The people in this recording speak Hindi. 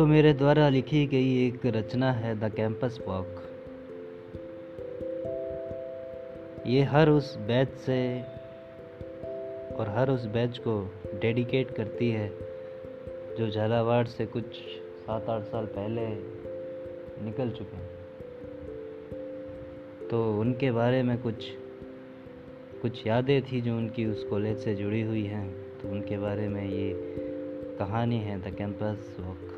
तो मेरे द्वारा लिखी गई एक रचना है द कैंपस वॉक ये हर उस बैच से और हर उस बैच को डेडिकेट करती है, जो झालावाड़ से कुछ सात आठ साल पहले निकल चुके हैं। तो उनके बारे में कुछ कुछ यादें थी जो उनकी उस कॉलेज से जुड़ी हुई हैं तो उनके बारे में ये कहानी है द कैंपस वॉक